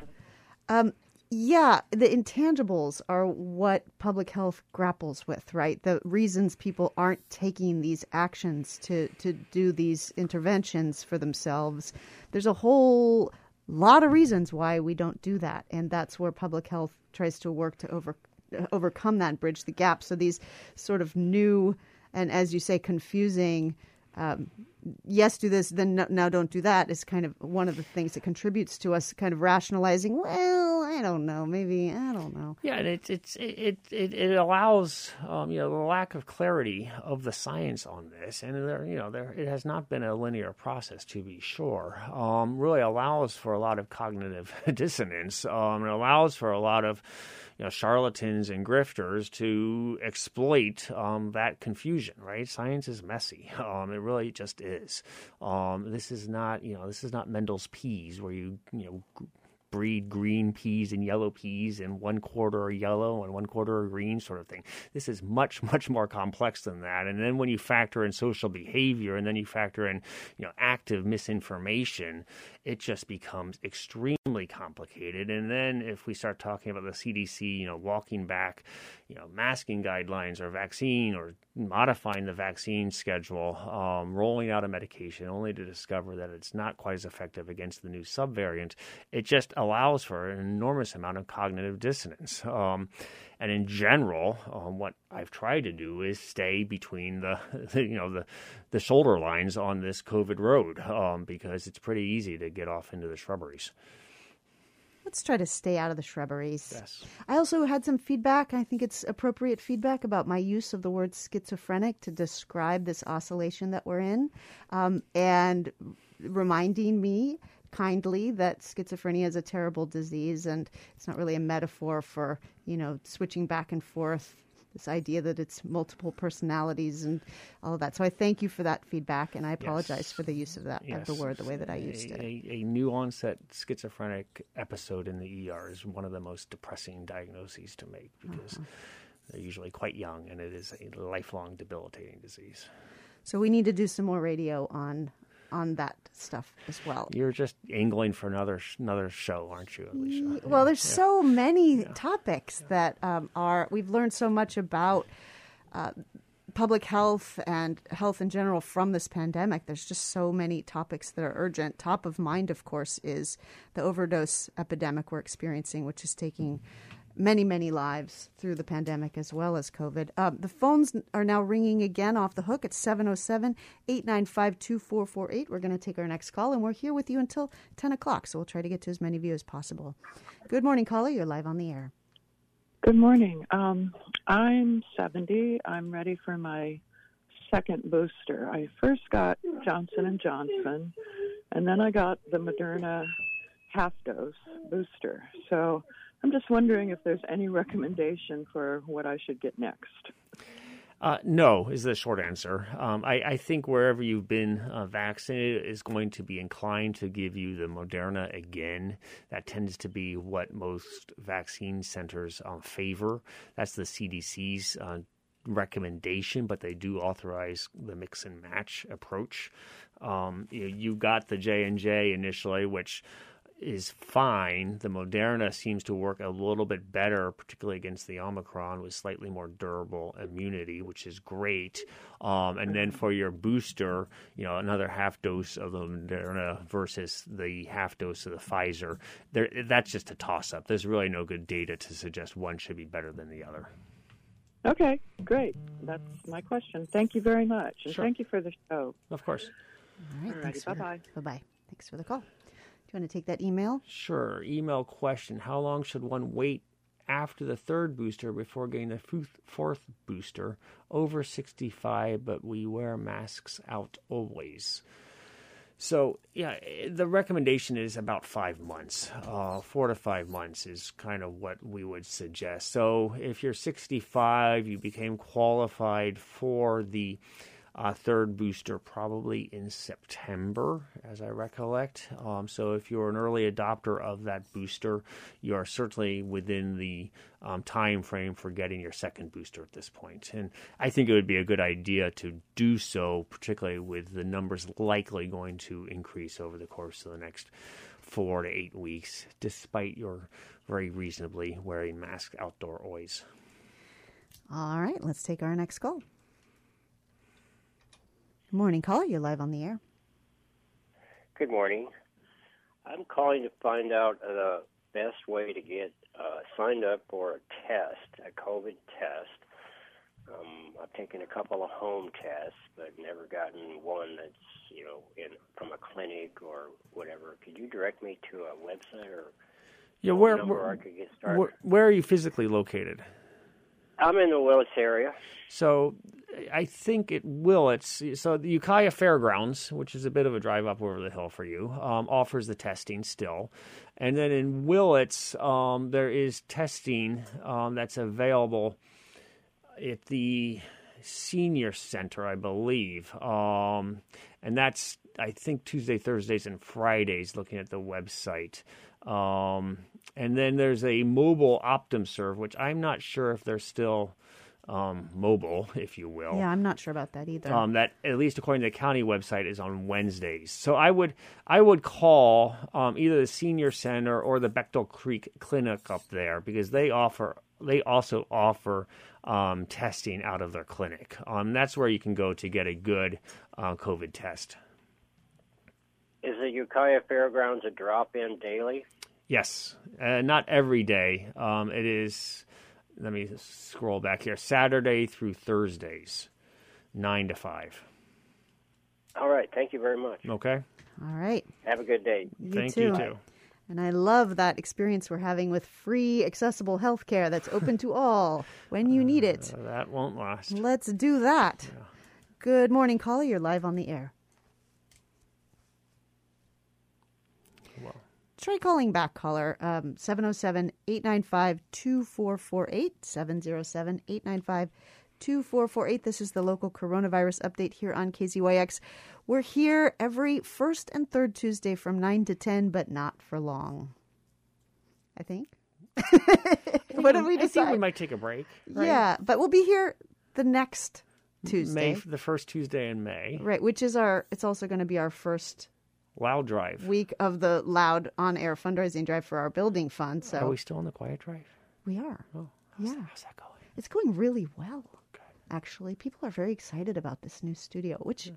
Um, yeah, the intangibles are what public health grapples with, right? The reasons people aren't taking these actions to, to do these interventions for themselves. There's a whole lot of reasons why we don't do that, and that's where public health tries to work to over overcome that, and bridge the gap. So these sort of new and, as you say, confusing. Um, yes, do this, then no, now don't do that is kind of one of the things that contributes to us kind of rationalizing. Well, I don't know, maybe I don't know. Yeah, it's it's it it, it allows um, you know the lack of clarity of the science on this, and there you know there it has not been a linear process to be sure. Um, really allows for a lot of cognitive *laughs* dissonance. Um, it allows for a lot of you know, charlatans and grifters to exploit um, that confusion, right? Science is messy. *laughs* Um, it really just is. Um, this is not, you know, this is not Mendel's peas where you, you know, breed green peas and yellow peas and one quarter are yellow and one quarter are green sort of thing. This is much, *laughs* much more complex than that. And then when you factor in social behavior and then you factor in, you know, active misinformation, it just becomes extremely complicated. And then if we start talking about the CDC, you know, walking back, you know, masking guidelines or vaccine or modifying the vaccine schedule, um, rolling out a medication only to discover that it's not quite as effective against the new subvariant, it just allows for an enormous amount of cognitive dissonance. Um, and in general, um, what I've tried to do is stay between the, *laughs* the, you know the the shoulder lines on this COVID road um, because it's pretty easy to get off into the shrubberies. Let's try to stay out of the shrubberies. Yes. I also had some feedback. I think it's appropriate feedback about my use of the word schizophrenic to describe this oscillation that we're in, um, and reminding me kindly that schizophrenia is a terrible disease and it's not really a metaphor for you know switching back and forth this idea that it's multiple personalities and all of that. So I thank you for that feedback, and I apologize Yes. for the use of that of the word the way that I used a, it. A, a new onset schizophrenic episode in the ER is one of the most depressing diagnoses to make because Uh-huh. they're usually quite young and it is a lifelong debilitating disease. So we need to do some more radio on on that stuff as well. You're just angling for another another show, aren't you, Alicia? Well, there's so many topics that um, are we've learned so much about uh, public health and health in general from this pandemic. There's just so many topics that are urgent. Top of mind, of course, is the overdose epidemic we're experiencing, which is taking many, many lives through the pandemic as well as COVID. Um, the phones are now ringing again off the hook. It's 707 895 2448. We're going to take our next call, and we're here with you until 10 o'clock, so we'll try to get to as many of you as possible. Good morning, caller. You're live on the air. Good morning. Um, I'm 70. I'm ready for my second booster. I first got Johnson and Johnson, and then I got the Moderna half dose booster. So I'm just wondering if there's any recommendation for what I should get next. Uh, no, is the short answer. Um, I, I think wherever you've been uh, vaccinated is going to be inclined to give you the Moderna again. That tends to be what most vaccine centers um, favor. That's the CDC's uh, recommendation, but they do authorize the mix and match approach. Um, you, you got the J and J initially, which is fine. The Moderna seems to work a little bit better, particularly against the Omicron, with slightly more durable immunity, which is great. Um, and then for your booster, you know, another half dose of the Moderna versus the half dose of the Pfizer. There, that's just a toss up. There's really no good data to suggest one should be better than the other. Okay, great. That's my question. Thank you very much. And Sure. thank you for the show. Of course. All right. Alrighty, thanks bye-bye. Bye-bye. Thanks for the call. Do you want to take that email? Sure. Email question How long should one wait after the third booster before getting the fourth- booster? Over 65, but we wear masks out always. So, yeah, the recommendation is about five months. Uh, four to five months is kind of what we would suggest. So, if you're 65, you became qualified for the uh, third booster probably in September, as I recollect. Um, so, if you're an early adopter of that booster, you are certainly within the um, time frame for getting your second booster at this point. And I think it would be a good idea to do so, particularly with the numbers likely going to increase over the course of the next four to eight weeks, despite your very reasonably wearing masks outdoor always. All right. Let's take our next call. Good morning, caller. You're live on the air. Good morning. I'm calling to find out the best way to get uh, signed up for a test, a COVID test. Um, I've taken a couple of home tests, but never gotten one that's you know in from a clinic or whatever. Could you direct me to a website or Yeah, where, where, I could get started? where, where are you physically located? I'm in the Willits area. So I think it will. It's so the Ukiah Fairgrounds, which is a bit of a drive up over the hill for you, um, offers the testing still, and then in Willits um, there is testing um, that's available at the senior center, I believe, um, and that's I think Tuesday, Thursdays, and Fridays. Looking at the website. Um, and then there's a mobile OptumServe, which I'm not sure if they're still um, mobile, *laughs* if you will. Yeah, I'm not sure about that either. Um, that at least according to the county website is on Wednesdays. So I would I would call um, either the senior center or the Baechtel Creek Clinic up there because they offer they also offer um, testing out of their clinic. Um, that's where you can go to get a good uh, COVID test. Is the Ukiah Fairgrounds a drop-in daily? Yes, uh, not every day. Um, it is. Let me scroll back here. Saturday through Thursdays, nine to five. All right. Thank you very much. Okay. All right. Have a good day. You Thank too. you too. And I love that experience we're having with free, accessible health care that's open to all when you need it. Uh, *laughs* that won't last. Let's do that. Good morning, caller. You're live on the air. try calling back, caller. Um, 707 895 2448. 707 895 2448. This is the local coronavirus update here on KZYX. We're here every first and third Tuesday from 9 to 10, but not for long. I think. *laughs* what did we I think decide? we might take a break. right? Yeah, but we'll be here the next Tuesday. May the first Tuesday in May. Right, which is our, it's also going to be our first Loud Drive. week of the loud on air fundraising drive for our building fund. So Are we still on the quiet drive? we are. Oh, yeah. How's that going? It's going really well, actually. People are very excited about this new studio, which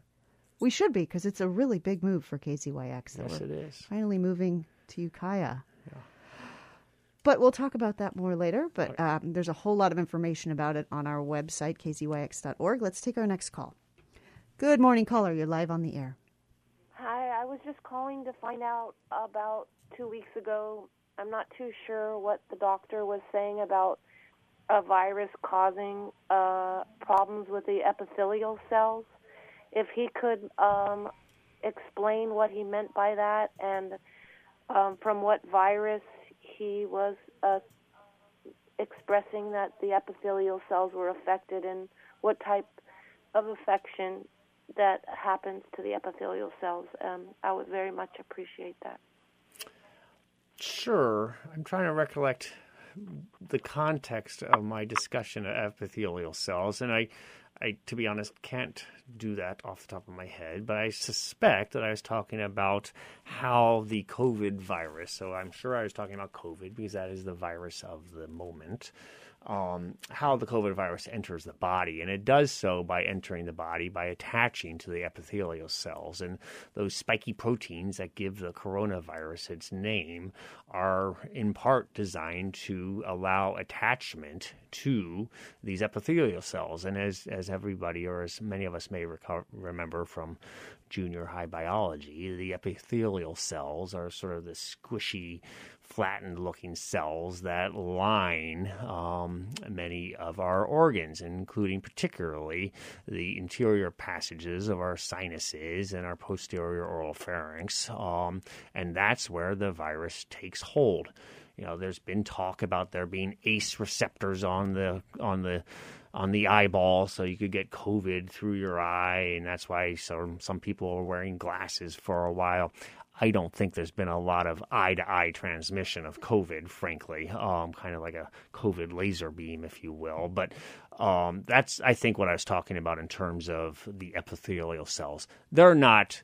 we should be because it's a really big move for KZYX. that Yes, we're it is. Finally moving to Ukiah. Yeah. But we'll talk about that more later. But um, there's a whole lot of information about it on our website, kzyx.org. Let's take our next call. Good morning, caller. You're live on the air. Hi, I was just calling to find out about two weeks ago. I'm not too sure what the doctor was saying about a virus causing uh, problems with the epithelial cells. If he could um, explain what he meant by that and um, from what virus he was uh, expressing that the epithelial cells were affected and what type of affection that happens to the epithelial cells. Um, I would very much appreciate that. Sure. I'm trying to recollect the context of my discussion of epithelial cells, and I, I, to be honest, can't do that off the top of my head. But I suspect that I was talking about how the COVID virus. So I'm sure I was talking about COVID because that is the virus of the moment. Um, how the COVID virus enters the body, and it does so by entering the body by attaching to the epithelial cells. And those spiky proteins that give the coronavirus its name are in part designed to allow attachment to these epithelial cells. And as, as everybody, or as many of us may reco- remember from junior high biology, the epithelial cells are sort of the squishy, flattened looking cells that line um, many of our organs, including particularly the interior passages of our sinuses and our posterior oral pharynx. Um, and that's where the virus takes hold. You know, there's been talk about there being ACE receptors on the on the on the eyeball, so you could get COVID through your eye, and that's why some some people are wearing glasses for a while. I don't think there's been a lot of eye to eye transmission of COVID, frankly, um, kind of like a COVID laser beam, if you will. But um, that's, I think, what I was talking about in terms of the epithelial cells. They're not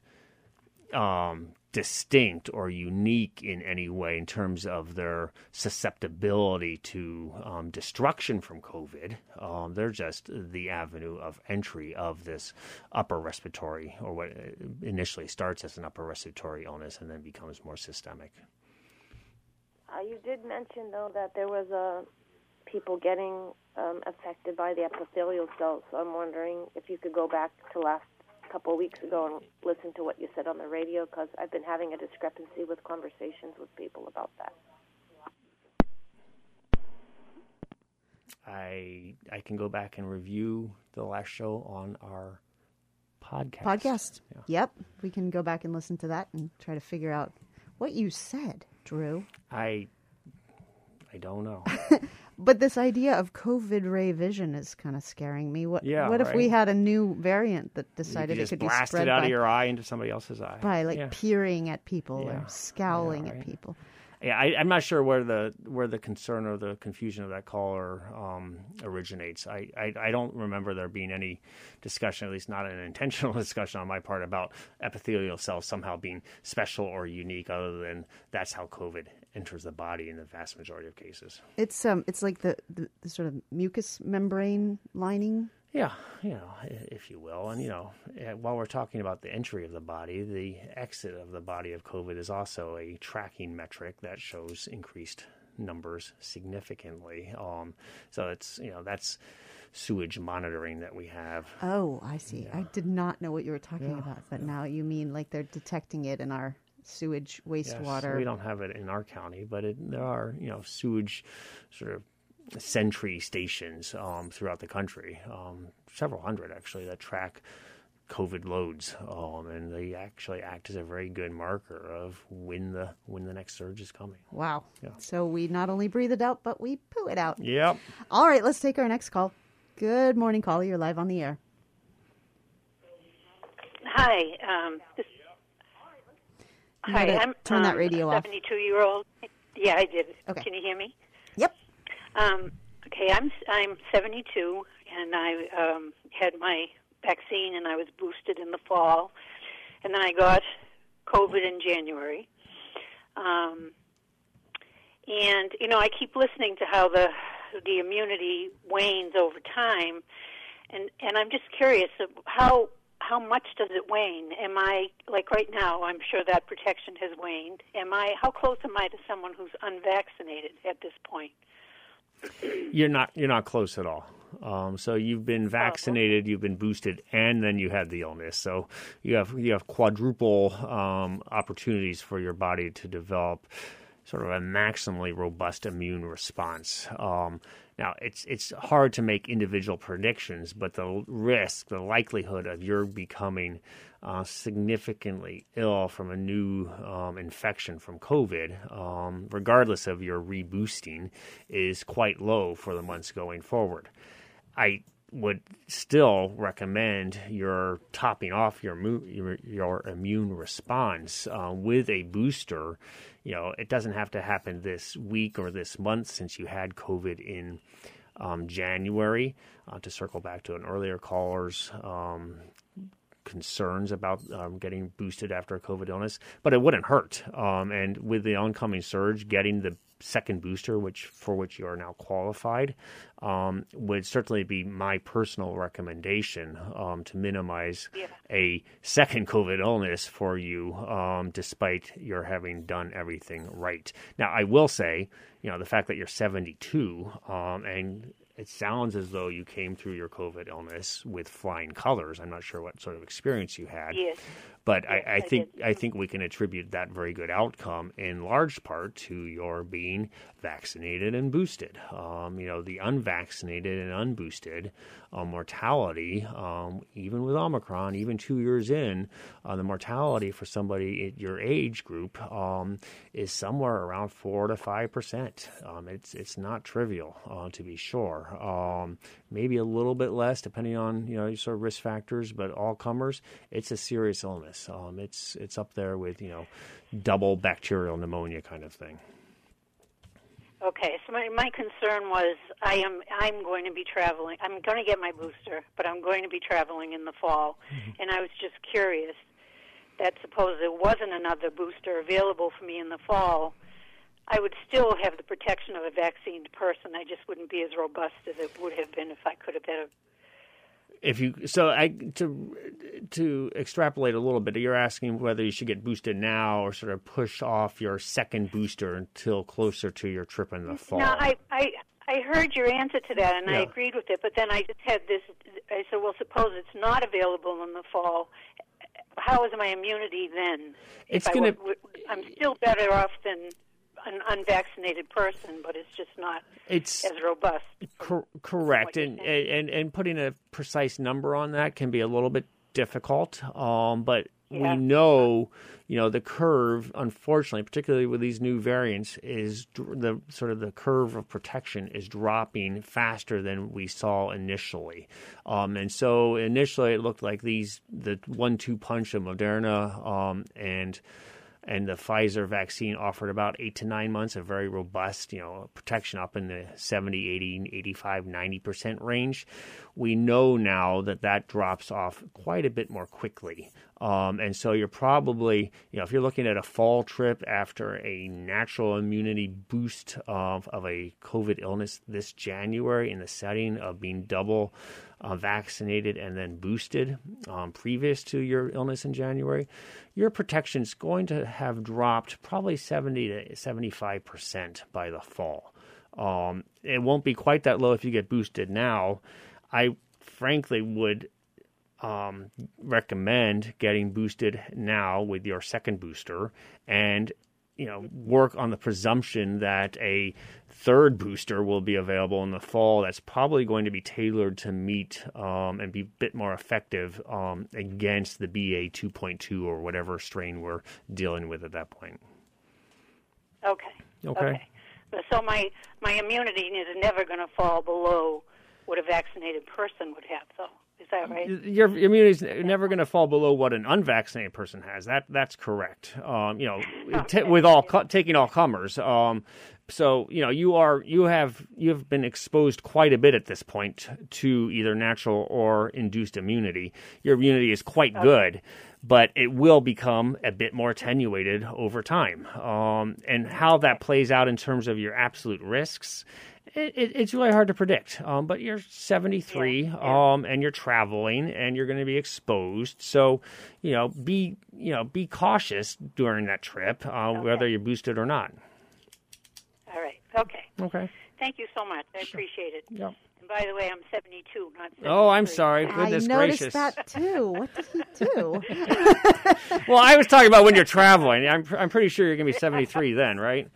um, distinct or unique in any way in terms of their susceptibility to um, destruction from COVID. Um, they're just the avenue of entry of this upper respiratory, or what initially starts as an upper respiratory illness and then becomes more systemic. Uh, you did mention though that there was uh, people getting um, affected by the epithelial cells. So I'm wondering if you could go back to last couple of weeks ago and listen to what you said on the radio because I've been having a discrepancy with conversations with people about that. I I can go back and review the last show on our podcast. Podcast. Yeah. Yep. We can go back and listen to that and try to figure out what you said, Drew. I I don't know. *laughs* But this idea of COVID ray vision is kind of scaring me. What Yeah, what if we had a new variant that decided could it could be spread it out by, of your eye into somebody else's eye. by like yeah. peering at people Yeah. or scowling Yeah, at people? Yeah, I, I'm not sure where the where the concern or the confusion of that caller um, originates. I, I I don't remember there being any discussion, at least not an intentional *laughs* discussion on my part, about epithelial cells somehow being special or unique, other than that's how COVID enters the body in the vast majority of cases. It's um it's like the, the, the sort of mucous membrane lining. Yeah, you know, if you will. And, you know, eh, while we're talking about the entry of the body, the exit of the body of COVID is also a tracking metric that shows increased numbers significantly. Um, so it's, you know, that's sewage monitoring that we have. Oh, I see. I did not know what you were talking about, but now you mean like they're detecting it in our sewage Yes, wastewater. we don't have it in our county, but it, there are, you know, sewage sort of sentry stations um, throughout the country, um, several hundred actually, that track COVID loads, um, and they actually act as a very good marker of when the when the next surge is coming. Wow. Yeah. So we not only breathe it out, but we poo it out. Yep. All right, let's take our next call. Good morning, caller. You're live on the air. Hi. Um, this, You hi. gotta I'm turn that um, radio a off. 72 year old. Yeah, I did. Okay. Can you hear me? Yep. Um, okay, I'm I'm 72, and I um, had my vaccine, and I was boosted in the fall, and then I got COVID in January. Um, and you know, I keep listening to how the the immunity wanes over time, and and I'm just curious how how much does it wane? Am I like right now? I'm sure that protection has waned. Am I? How close am I to someone who's unvaccinated at this point? You're not you're not close at all. Um, so you've been vaccinated, you've been boosted, and then you had the illness. So you have you have quadruple um, opportunities for your body to develop sort of a maximally robust immune response. Um, now it's it's hard to make individual predictions, but the risk, the likelihood of your becoming uh, significantly ill from a new um, infection from COVID, um, regardless of your reboosting, is quite low for the months going forward. I would still recommend your topping off your your, your immune response uh, with a booster. You know, it doesn't have to happen this week or this month since you had COVID in um, January. Uh, to circle back to an earlier caller's um, concerns about um, getting boosted after a COVID illness, but it wouldn't hurt. Um, and with the oncoming surge, getting the second booster, which for which you are now qualified, um, would certainly be my personal recommendation um, to minimize a second COVID illness for you, um, despite your having done everything right. Now, I will say, you know, the fact that you're 72 um, and it sounds as though you came through your COVID illness with flying colors. I'm not sure what sort of experience you had. Yes. But Yes, I, I I think I think we can attribute that very good outcome in large part to your being vaccinated and boosted. Um, you know, the unvaccinated and unboosted uh, mortality, um, even with Omicron, even two years in, uh, the mortality for somebody at your age group um, is somewhere around four to five percent. Um, it's it's not trivial, uh, to be sure. Um, maybe a little bit less depending on you know your sort of risk factors, but all comers, it's a serious illness. Um, it's it's up there with you know double bacterial pneumonia kind of thing. Okay, so my, my concern was I am I'm going to be traveling. I'm going to get my booster, but I'm going to be traveling in the fall, and I was just curious that suppose there wasn't another booster available for me in the fall, I would still have the protection of a vaccinated person. I just wouldn't be as robust as it would have been if I could have had a If you so I to to extrapolate a little bit, you're asking whether you should get boosted now or sort of push off your second booster until closer to your trip in the fall. No, I, I I heard your answer to that, and I agreed with it. But then I just had this. I said, well, suppose it's not available in the fall. How is my immunity then? It's would- would- I'm still better off than an unvaccinated person, but it's just not It's as robust. Cor- correct, and, and and putting a precise number on that can be a little bit difficult. Um, but Yeah. we know, you know, the curve, unfortunately, particularly with these new variants, is the sort of the curve of protection is dropping faster than we saw initially. Um, and so initially, it looked like these the one-two punch of Moderna um, and and the Pfizer vaccine offered about eight to nine months of very robust, you know, protection up in the 70, 80, 85, 90% range. We know now that that drops off quite a bit more quickly. Um, and so you're probably, you know, if you're looking at a fall trip after a natural immunity boost of, of a COVID illness this January in the setting of being double uh, vaccinated and then boosted um, previous to your illness in January, your protection is going to have dropped probably 70 to 75 percent by the fall. Um, it won't be quite that low if you get boosted now. I frankly would um, recommend getting boosted now with your second booster and you know, work on the presumption that a third booster will be available in the fall. That's probably going to be tailored to meet um, and be a bit more effective um, against the BA 2.2 or whatever strain we're dealing with at that point. Okay. Okay. But So my my immunity is never going to fall below what a vaccinated person would have, though. Is that right? Your immunity is never going to fall below what an unvaccinated person has. That that's correct. Um, you know, *laughs* t- with all co- taking all comers. Um, so you know you are you have you have been exposed quite a bit at this point to either natural or induced immunity. Your immunity is quite good, but it will become a bit more attenuated over time. Um, and how that plays out in terms of your absolute risks it, it, it's really hard to predict. Um, but you're 73, um, and you're traveling, and you're going to be exposed. So, you know, be you know be cautious during that trip, uh, whether you're boosted or not. All right. Okay. Okay. Thank you so much. I appreciate it. Yep. And by the way, I'm 72, not 73. Oh, I'm sorry. Goodness I noticed gracious. that too. What did he do? *laughs* Well, I was talking about when you're traveling. I'm I'm pretty sure you're going to be 73 then, right?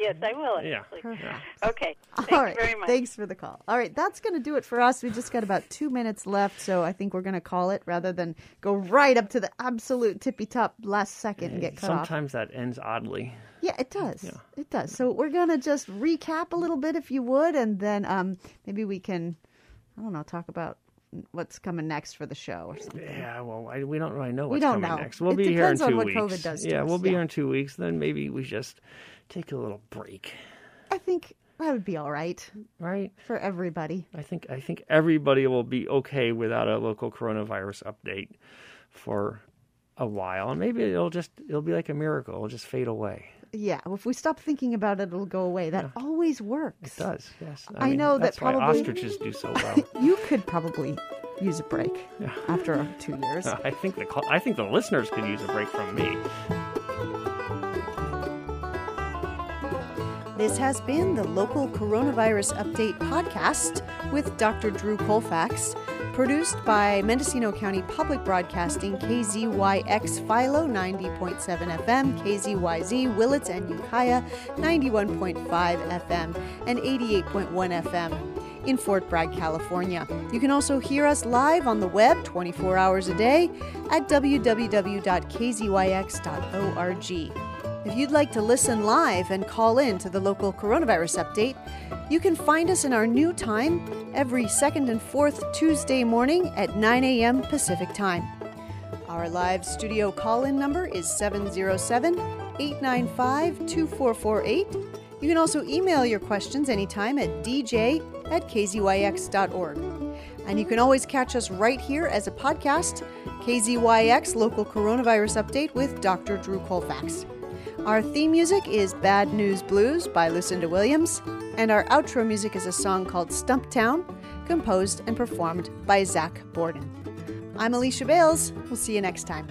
Yes, yes, I will. Yeah. Actually. Okay. *laughs* Thank All you very much. Thanks for the call. All right, that's going to do it for us. We just got about two minutes left, so I think we're going to call it rather than go right up to the absolute tippy top last second and get cut off. Sometimes that ends oddly. Yeah, it does. It does. So we're going to just recap a little bit, if you would, and then um, maybe we can, I don't know, talk about what's coming next for the show or something. Yeah, well, I, we don't really know We what's don't coming know. next. We'll It be here in depends on two what weeks. COVID does to yeah, us, we'll be yeah. here in two weeks. Then maybe we just take a little break. I think that would be all right. Right. For everybody. I think I think everybody will be okay without a local coronavirus update for a while, and maybe it'll just it'll be like a miracle. It'll just fade away. Yeah, if we stop thinking about it, it'll go away. That always works. It does. Yes. I mean, know that that's why probably- ostriches do so well. *laughs* You could probably use a break Yeah. after two years. *laughs* I think the I think the listeners could use a break from me. This has been the local coronavirus update podcast with Dr. Drew Colfax, produced by Mendocino County Public Broadcasting KZYX Philo 90.7 FM, KZYZ Willits and Ukiah 91.5 FM, and 88.1 FM in Fort Bragg, California. You can also hear us live on the web 24 hours a day at www.kzyx.org. If you'd like to listen live and call in to the local coronavirus update, you can find us in our new time every second and fourth Tuesday morning at 9 a.m. Pacific Time. Our live studio call in number is 707 895 2448. You can also email your questions anytime at dj at kzyx.org. And you can always catch us right here as a podcast KZYX Local Coronavirus Update with Dr. Drew Colfax. Our theme music is Bad News Blues by Lucinda Williams, and our outro music is a song called Stumptown, composed and performed by Zach Borden. I'm Alicia Bales. We'll see you next time.